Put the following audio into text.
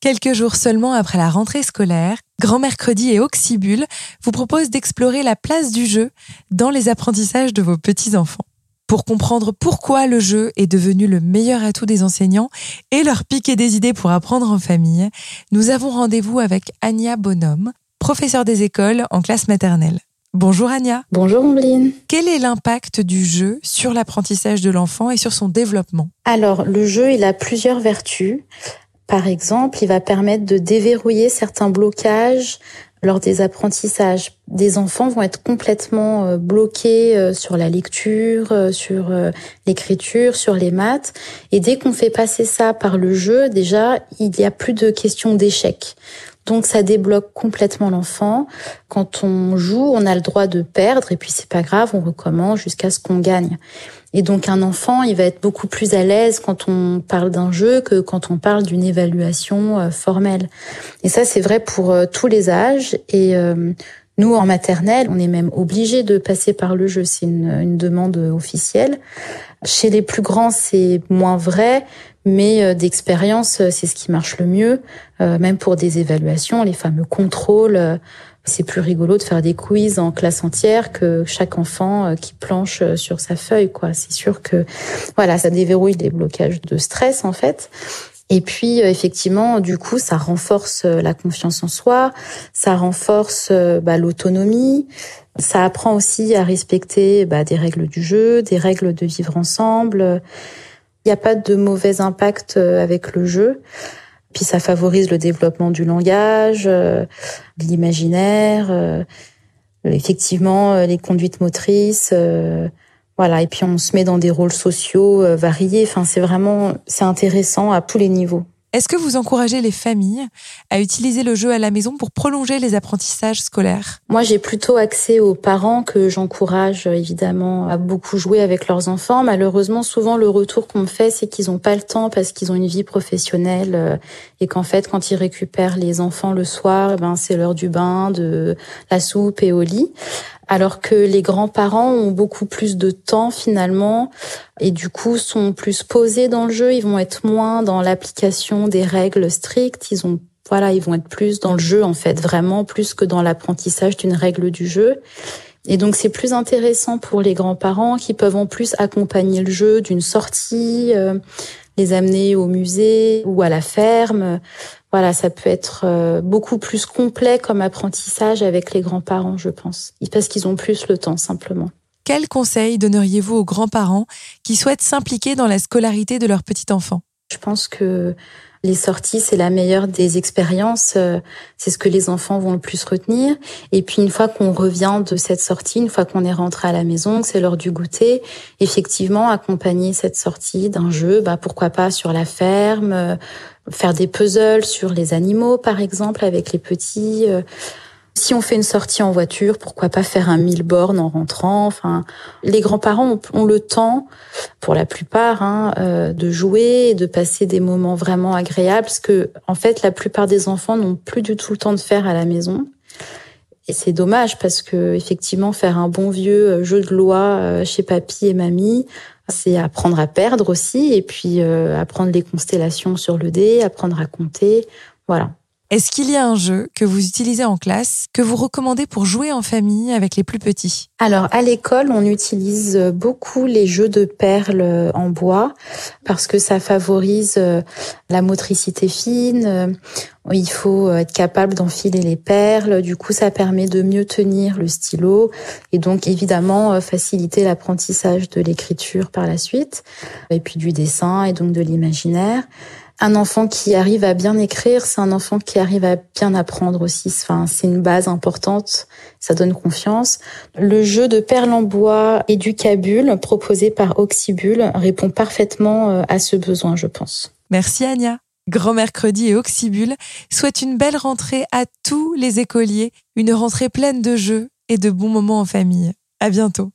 Quelques jours seulement après la rentrée scolaire, Grand Mercredi et Oxybule vous proposent d'explorer la place du jeu dans les apprentissages de vos petits-enfants. Pour comprendre pourquoi le jeu est devenu le meilleur atout des enseignants et leur piquer des idées pour apprendre en famille, nous avons rendez-vous avec Anya Bonhomme, professeure des écoles en classe maternelle. Bonjour Anya. Bonjour Ombline. Quel est l'impact du jeu sur l'apprentissage de l'enfant et sur son développement? Alors, le jeu, il a plusieurs vertus. Par exemple, il va permettre de déverrouiller certains blocages lors des apprentissages. Des enfants vont être complètement euh, bloqués euh, sur la lecture, euh, sur l'écriture, sur les maths. Et dès qu'on fait passer ça par le jeu, déjà, il n'y a plus de question d'échec. Donc ça débloque complètement l'enfant. Quand on joue, on a le droit de perdre et puis c'est pas grave, on recommence jusqu'à ce qu'on gagne. Et donc un enfant, il va être beaucoup plus à l'aise quand on parle d'un jeu que quand on parle d'une évaluation euh, formelle. Et ça c'est vrai pour euh, tous les âges et euh, nous, en maternelle, on est même obligé de passer par le jeu. C'est une, une, demande officielle. Chez les plus grands, c'est moins vrai, mais euh, d'expérience, euh, c'est ce qui marche le mieux. Euh, même pour des évaluations, les fameux contrôles, c'est plus rigolo de faire des quiz en classe entière que chaque enfant qui planche sur sa feuille. quoi. C'est sûr que voilà, ça déverrouille des blocages de stress en fait. Et puis effectivement, du coup, ça renforce la confiance en soi, ça renforce bah, l'autonomie, ça apprend aussi à respecter bah, des règles du jeu, des règles de vivre ensemble. Il n'y a pas de mauvais impact euh, avec le jeu. Puis ça favorise le développement du langage, euh, de l'imaginaire, euh, effectivement les conduites motrices. Voilà, et puis on se met dans des rôles sociaux variés. Enfin, c'est vraiment, c'est intéressant à tous les niveaux. Est-ce que vous encouragez les familles à utiliser le jeu à la maison pour prolonger les apprentissages scolaires? Moi, j'ai plutôt accès aux parents que j'encourage évidemment à beaucoup jouer avec leurs enfants. Malheureusement, souvent le retour qu'on me fait, c'est qu'ils n'ont pas le temps parce qu'ils ont une vie professionnelle euh, et qu'en fait, quand ils récupèrent les enfants le soir, ben c'est l'heure du bain, de la soupe et au lit alors que les grands-parents ont beaucoup plus de temps finalement et du coup sont plus posés dans le jeu, ils vont être moins dans l'application des règles strictes, ils ont voilà, ils vont être plus dans le jeu en fait, vraiment plus que dans l'apprentissage d'une règle du jeu. Et donc c'est plus intéressant pour les grands-parents qui peuvent en plus accompagner le jeu d'une sortie, euh, les amener au musée ou à la ferme. Voilà, ça peut être euh, beaucoup plus complet comme apprentissage avec les grands-parents, je pense, parce qu'ils ont plus le temps simplement. Quels conseils donneriez-vous aux grands-parents qui souhaitent s'impliquer dans la scolarité de leur petit enfant Je pense que les sorties, c'est la meilleure des expériences. Euh, c'est ce que les enfants vont le plus retenir. Et puis une fois qu'on revient de cette sortie, une fois qu'on est rentré à la maison, c'est l'heure du goûter. Effectivement, accompagner cette sortie d'un jeu, bah pourquoi pas sur la ferme, euh, faire des puzzles sur les animaux, par exemple, avec les petits. Euh, si on fait une sortie en voiture, pourquoi pas faire un mille bornes en rentrant? Enfin, les grands-parents ont, le temps, pour la plupart, hein, euh, de jouer et de passer des moments vraiment agréables, parce que en fait, la plupart des enfants n'ont plus du tout le temps de faire à la maison. Et c'est dommage parce que effectivement, faire un bon vieux euh, jeu de loi euh, chez papy et mamie, c'est apprendre à perdre aussi, et puis apprendre les constellations sur le dé, apprendre à compter, voilà. Est-ce qu'il y a un jeu que vous utilisez en classe que vous recommandez pour jouer en famille avec les plus petits? Alors à l'école, on utilise beaucoup les jeux de perles en bois parce que ça favorise euh, la motricité fine. Il faut être capable d'enfiler les perles. Du coup, ça permet de mieux tenir le stylo et donc évidemment euh, faciliter l'apprentissage de l'écriture par la suite et puis du dessin et donc de l'imaginaire un enfant qui arrive à bien écrire, c'est un enfant qui arrive à bien apprendre aussi. Enfin, c'est une base importante, ça donne confiance. Le jeu de perles en bois et du cabule proposé par Oxybule répond parfaitement euh, à ce besoin, je pense. Merci Anya. Grand Mercredi et Oxybule souhaitent une belle rentrée à tous les écoliers, une rentrée pleine de jeux et de bons moments en famille. À bientôt.